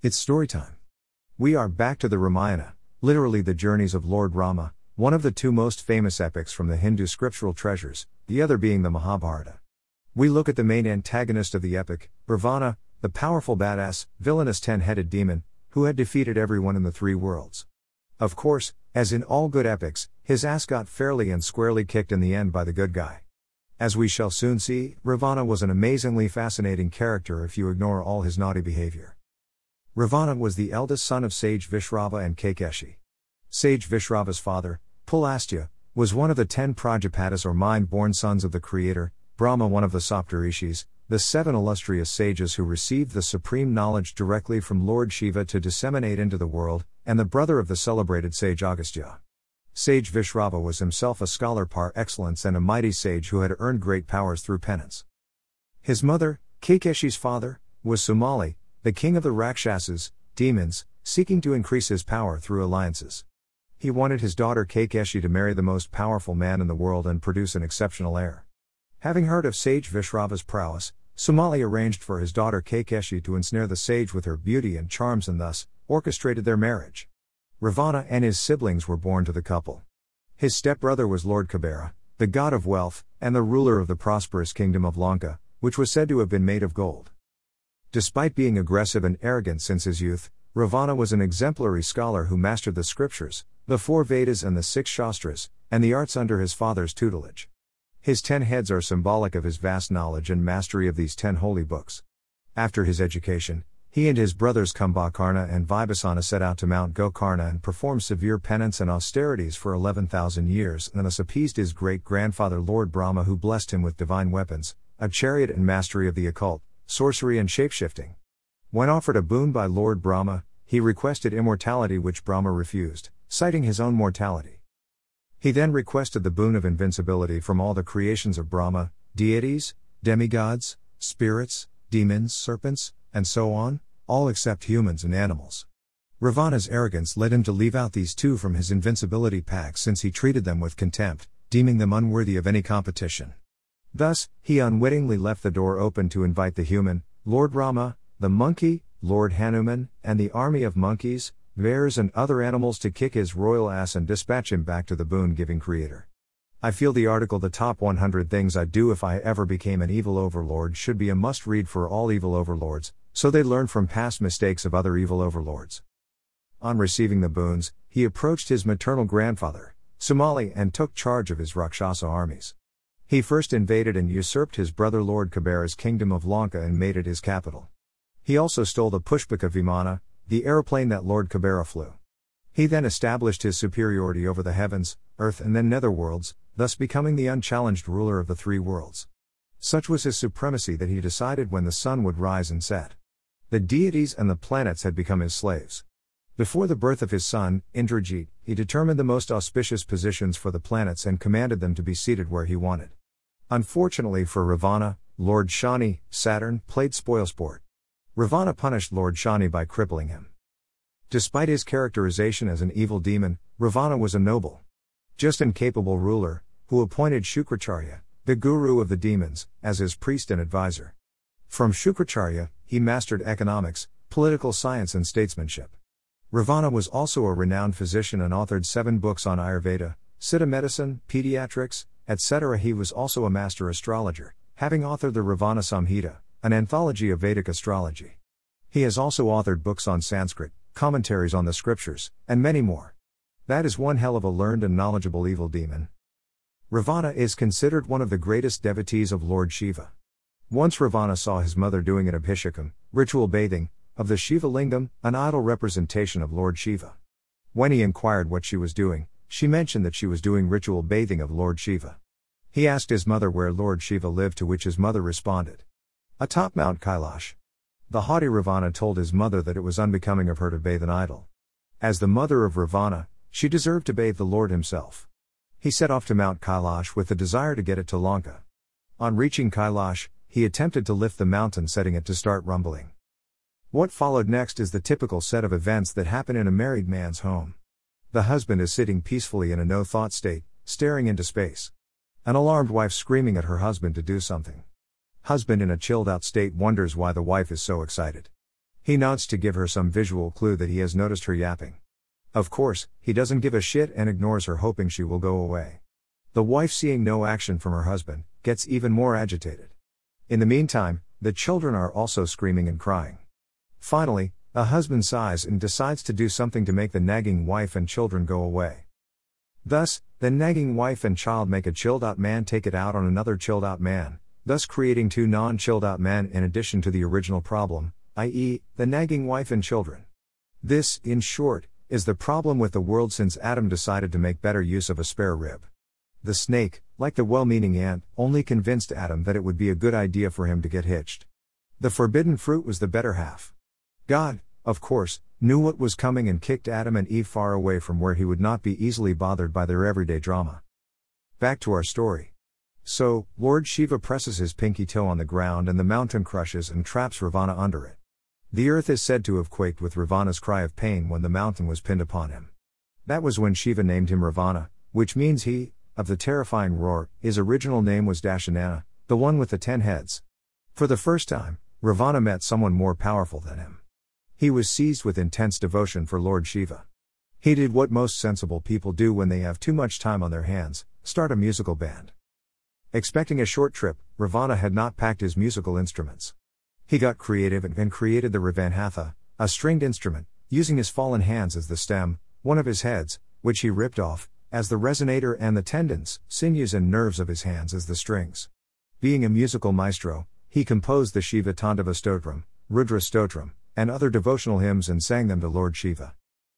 It's story time. We are back to the Ramayana, literally the journeys of Lord Rama, one of the two most famous epics from the Hindu scriptural treasures, the other being the Mahabharata. We look at the main antagonist of the epic, Ravana, the powerful badass, villainous ten headed demon, who had defeated everyone in the three worlds. Of course, as in all good epics, his ass got fairly and squarely kicked in the end by the good guy. As we shall soon see, Ravana was an amazingly fascinating character if you ignore all his naughty behavior. Ravana was the eldest son of sage Vishrava and Kaikeshi. Sage Vishrava's father, Pulastya, was one of the ten Prajapatis or mind born sons of the Creator, Brahma, one of the Saptarishis, the seven illustrious sages who received the supreme knowledge directly from Lord Shiva to disseminate into the world, and the brother of the celebrated sage Agastya. Sage Vishrava was himself a scholar par excellence and a mighty sage who had earned great powers through penance. His mother, Kaikeshi's father, was Sumali, the king of the Rakshasas, demons, seeking to increase his power through alliances. He wanted his daughter Kaikeshi to marry the most powerful man in the world and produce an exceptional heir. Having heard of sage Vishrava's prowess, Sumali arranged for his daughter Kaikeshi to ensnare the sage with her beauty and charms and thus, orchestrated their marriage. Ravana and his siblings were born to the couple. His stepbrother was Lord Kubera, the god of wealth, and the ruler of the prosperous kingdom of Lanka, which was said to have been made of gold. Despite being aggressive and arrogant since his youth, Ravana was an exemplary scholar who mastered the scriptures, the four Vedas and the six Shastras, and the arts under his father's tutelage. His ten heads are symbolic of his vast knowledge and mastery of these ten holy books. After his education, he and his brothers Kumbhakarna and Vibhishana set out to Mount Gokarna and performed severe penance and austerities for 11,000 years and thus appeased his great grandfather Lord Brahma, who blessed him with divine weapons, a chariot and mastery of the occult, sorcery, and shapeshifting. When offered a boon by Lord Brahma, he requested immortality, which Brahma refused, citing his own mortality. He then requested the boon of invincibility from all the creations of Brahma, deities, demigods, spirits, demons, serpents, and so on, all except humans and animals. Ravana's arrogance led him to leave out these two from his invincibility pack since he treated them with contempt, deeming them unworthy of any competition. Thus, he unwittingly left the door open to invite the human, Lord Rama, the monkey, Lord Hanuman, and the army of monkeys, bears, and other animals to kick his royal ass and dispatch him back to the boon giving creator. I feel the article The Top 100 Things I'd Do If I Ever Became an Evil Overlord should be a must read for all evil overlords, so they learn from past mistakes of other evil overlords. On receiving the boons, he approached his maternal grandfather, Sumali, and took charge of his Rakshasa armies. He first invaded and usurped his brother Lord Kubera's kingdom of Lanka and made it his capital. He also stole the Pushpaka Vimana, the aeroplane that Lord Kubera flew. He then established his superiority over the heavens, earth, and then netherworlds, thus becoming the unchallenged ruler of the three worlds. Such was his supremacy that he decided when the sun would rise and set. The deities and the planets had become his slaves. Before the birth of his son, Indrajit, he determined the most auspicious positions for the planets and commanded them to be seated where he wanted. Unfortunately for Ravana, Lord Shani, Saturn, played spoilsport. Ravana punished Lord Shani by crippling him. Despite his characterization as an evil demon, Ravana was a noble, just and capable ruler, who appointed Shukracharya, the guru of the demons, as his priest and advisor. From Shukracharya, he mastered economics, political science, and statesmanship. Ravana was also a renowned physician and authored seven books on Ayurveda, Siddha medicine, pediatrics, etc. He was also a master astrologer, having authored the Ravana Samhita, an anthology of Vedic astrology. He has also authored books on Sanskrit, commentaries on the scriptures, and many more. That is one hell of a learned and knowledgeable evil demon. Ravana is considered one of the greatest devotees of Lord Shiva. Once Ravana saw his mother doing an abhishekam, ritual bathing, of the Shiva Lingam, an idol representation of Lord Shiva. When he inquired what she was doing, she mentioned that she was doing ritual bathing of Lord Shiva. He asked his mother where Lord Shiva lived, to which his mother responded, Atop Mount Kailash. The haughty Ravana told his mother that it was unbecoming of her to bathe an idol. As the mother of Ravana, she deserved to bathe the Lord himself. He set off to Mount Kailash with the desire to get it to Lanka. On reaching Kailash, he attempted to lift the mountain, setting it to start rumbling. What followed next is the typical set of events that happen in a married man's home. The husband is sitting peacefully in a no thought state, staring into space. An alarmed wife screaming at her husband to do something. Husband in a chilled out state wonders why the wife is so excited. He nods to give her some visual clue that he has noticed her yapping. Of course, he doesn't give a shit and ignores her, hoping she will go away. The wife, seeing no action from her husband, gets even more agitated. In the meantime, the children are also screaming and crying. Finally, a husband sighs and decides to do something to make the nagging wife and children go away. Thus, the nagging wife and child make a chilled out man take it out on another chilled out man, thus creating two non chilled out men in addition to the original problem, i.e., the nagging wife and children. This, in short, is the problem with the world since Adam decided to make better use of a spare rib. The snake, like the well meaning ant, only convinced Adam that it would be a good idea for him to get hitched. The forbidden fruit was the better half. God, of course, knew what was coming and kicked Adam and Eve far away from where he would not be easily bothered by their everyday drama. Back to our story. So, Lord Shiva presses his pinky toe on the ground and the mountain crushes and traps Ravana under it. The earth is said to have quaked with Ravana's cry of pain when the mountain was pinned upon him. That was when Shiva named him Ravana, which means he, of the terrifying roar, his original name was Dashanana, the one with the ten heads. For the first time, Ravana met someone more powerful than him. He was seized with intense devotion for Lord Shiva. He did what most sensible people do when they have too much time on their hands start a musical band. Expecting a short trip, Ravana had not packed his musical instruments. He got creative and created the Ravanhatha, a stringed instrument, using his fallen hands as the stem, one of his heads, which he ripped off, as the resonator and the tendons, sinews, and nerves of his hands as the strings. Being a musical maestro, he composed the Shiva Tandava Stotram, Rudra Stotram, and other devotional hymns and sang them to Lord Shiva.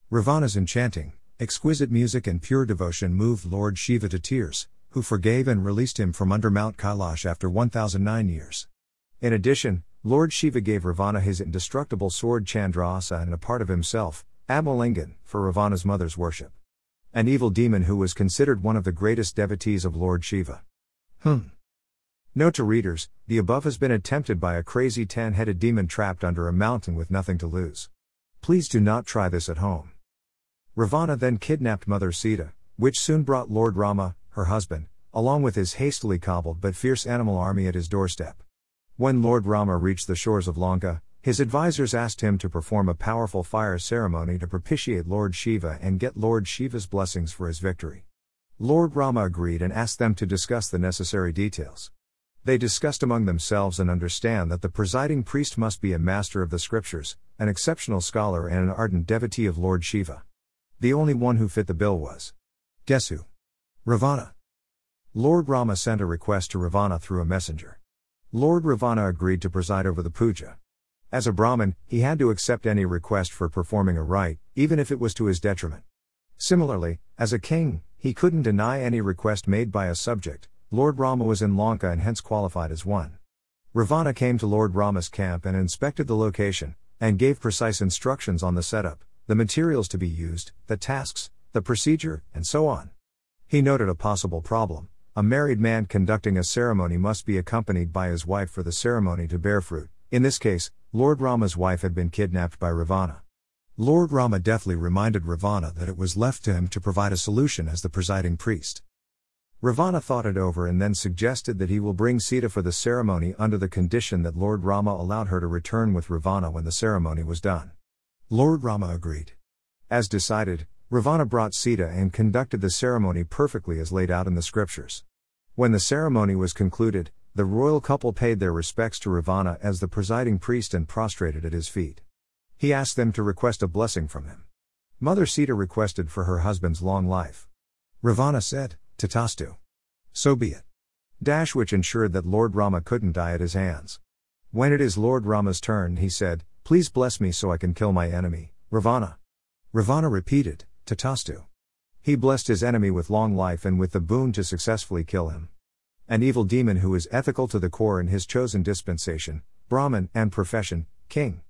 Ravana's enchanting, exquisite music and pure devotion moved Lord Shiva to tears, who forgave and released him from under Mount Kailash after 1009 years. In addition, Lord Shiva gave Ravana his indestructible sword Chandrahasa and a part of himself, Atmalingam, for Ravana's mother's worship. An evil demon who was considered one of the greatest devotees of Lord Shiva. Hmm. Note to readers the above has been attempted by a crazy 10 headed demon trapped under a mountain with nothing to lose. Please do not try this at home. Ravana then kidnapped Mother Sita, which soon brought Lord Rama, her husband, along with his hastily cobbled but fierce animal army at his doorstep. When Lord Rama reached the shores of Lanka, his advisors asked him to perform a powerful fire ceremony to propitiate Lord Shiva and get Lord Shiva's blessings for his victory. Lord Rama agreed and asked them to discuss the necessary details. They discussed among themselves and understand that the presiding priest must be a master of the scriptures, an exceptional scholar, and an ardent devotee of Lord Shiva. The only one who fit the bill was. Guess who? Ravana. Lord Rama sent a request to Ravana through a messenger. Lord Ravana agreed to preside over the puja. As a Brahmin, he had to accept any request for performing a rite, even if it was to his detriment. Similarly, as a king, he couldn't deny any request made by a subject, Lord Rama was in Lanka and hence qualified as one. Ravana came to Lord Rama's camp and inspected the location, and gave precise instructions on the setup, the materials to be used, the tasks, the procedure, and so on. He noted a possible problem. A married man conducting a ceremony must be accompanied by his wife for the ceremony to bear fruit. In this case, Lord Rama's wife had been kidnapped by Ravana. Lord Rama deftly reminded Ravana that it was left to him to provide a solution as the presiding priest. Ravana thought it over and then suggested that he will bring Sita for the ceremony under the condition that Lord Rama allowed her to return with Ravana when the ceremony was done. Lord Rama agreed. As decided, Ravana brought Sita and conducted the ceremony perfectly as laid out in the scriptures. When the ceremony was concluded, the royal couple paid their respects to Ravana as the presiding priest and prostrated at his feet. He asked them to request a blessing from him. Mother Sita requested for her husband's long life. Ravana said, Tatastu. So be it. Dash which ensured that Lord Rama couldn't die at his hands. When it is Lord Rama's turn, he said, Please bless me so I can kill my enemy, Ravana. Ravana repeated, Tatastu. He blessed his enemy with long life and with the boon to successfully kill him. An evil demon who is ethical to the core in his chosen dispensation, Brahman, and profession, king.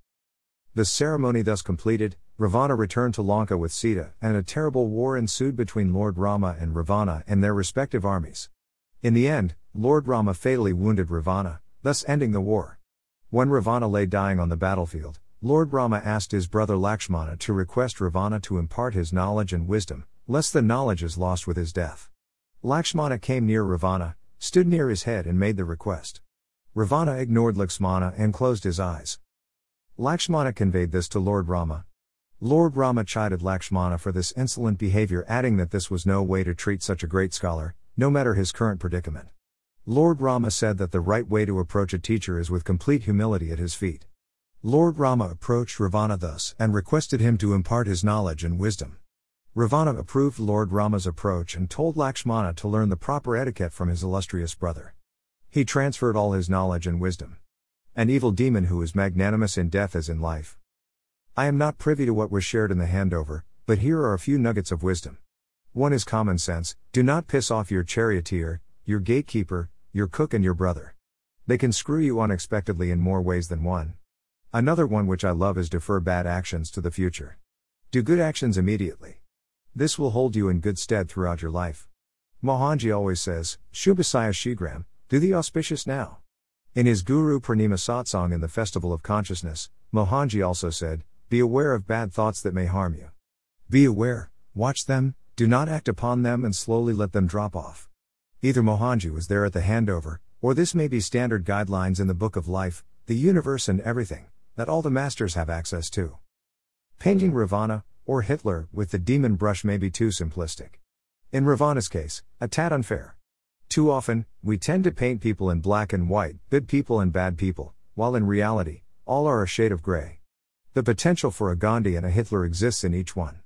The ceremony thus completed, Ravana returned to Lanka with Sita, and a terrible war ensued between Lord Rama and Ravana and their respective armies. In the end, Lord Rama fatally wounded Ravana, thus ending the war. When Ravana lay dying on the battlefield, Lord Rama asked his brother Lakshmana to request Ravana to impart his knowledge and wisdom, lest the knowledge is lost with his death. Lakshmana came near Ravana, stood near his head, and made the request. Ravana ignored Lakshmana and closed his eyes. Lakshmana conveyed this to Lord Rama. Lord Rama chided Lakshmana for this insolent behavior, adding that this was no way to treat such a great scholar, no matter his current predicament. Lord Rama said that the right way to approach a teacher is with complete humility at his feet. Lord Rama approached Ravana thus and requested him to impart his knowledge and wisdom. Ravana approved Lord Rama's approach and told Lakshmana to learn the proper etiquette from his illustrious brother. He transferred all his knowledge and wisdom. An evil demon who is magnanimous in death as in life. I am not privy to what was shared in the handover, but here are a few nuggets of wisdom. One is common sense do not piss off your charioteer, your gatekeeper, your cook, and your brother. They can screw you unexpectedly in more ways than one. Another one which I love is defer bad actions to the future. Do good actions immediately. This will hold you in good stead throughout your life. Mohanji always says, Shubhasya Shighram, do the auspicious now. In his Guru Purnima satsang in the Festival of Consciousness, Mohanji also said, Be aware of bad thoughts that may harm you. Be aware, watch them, do not act upon them and slowly let them drop off. Either Mohanji was there at the handover, or this may be standard guidelines in the Book of Life, the universe and everything, that all the masters have access to. Painting Ravana, or Hitler, with the demon brush may be too simplistic. In Ravana's case, a tad unfair. Too often, we tend to paint people in black and white, good people and bad people, while in reality, all are a shade of gray. The potential for a Gandhi and a Hitler exists in each one.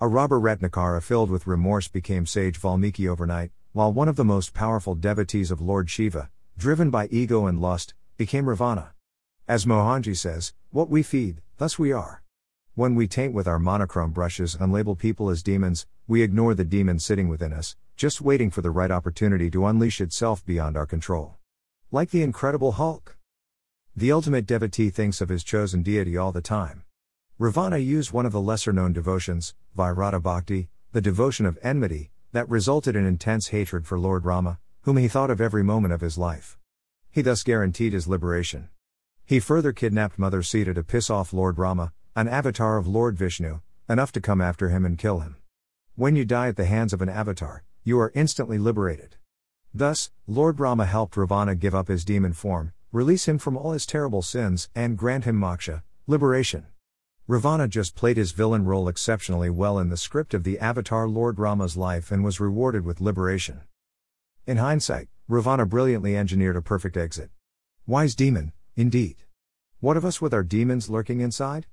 A robber Ratnakara filled with remorse became sage Valmiki overnight, while one of the most powerful devotees of Lord Shiva, driven by ego and lust, became Ravana. As Mohanji says, what we feed, thus we are. When we taint with our monochrome brushes and label people as demons, we ignore the demon sitting within us, just waiting for the right opportunity to unleash itself beyond our control. Like the Incredible Hulk. The ultimate devotee thinks of his chosen deity all the time. Ravana used one of the lesser known devotions, Vairata Bhakti, the devotion of enmity, that resulted in intense hatred for Lord Rama, whom he thought of every moment of his life. He thus guaranteed his liberation. He further kidnapped Mother Sita to piss off Lord Rama, an avatar of Lord Vishnu, enough to come after him and kill him. When you die at the hands of an avatar, you are instantly liberated. Thus, Lord Rama helped Ravana give up his demon form, release him from all his terrible sins, and grant him moksha, liberation. Ravana just played his villain role exceptionally well in the script of the Avatar Lord Rama's life and was rewarded with liberation. In hindsight, Ravana brilliantly engineered a perfect exit. Wise demon, indeed. What of us with our demons lurking inside?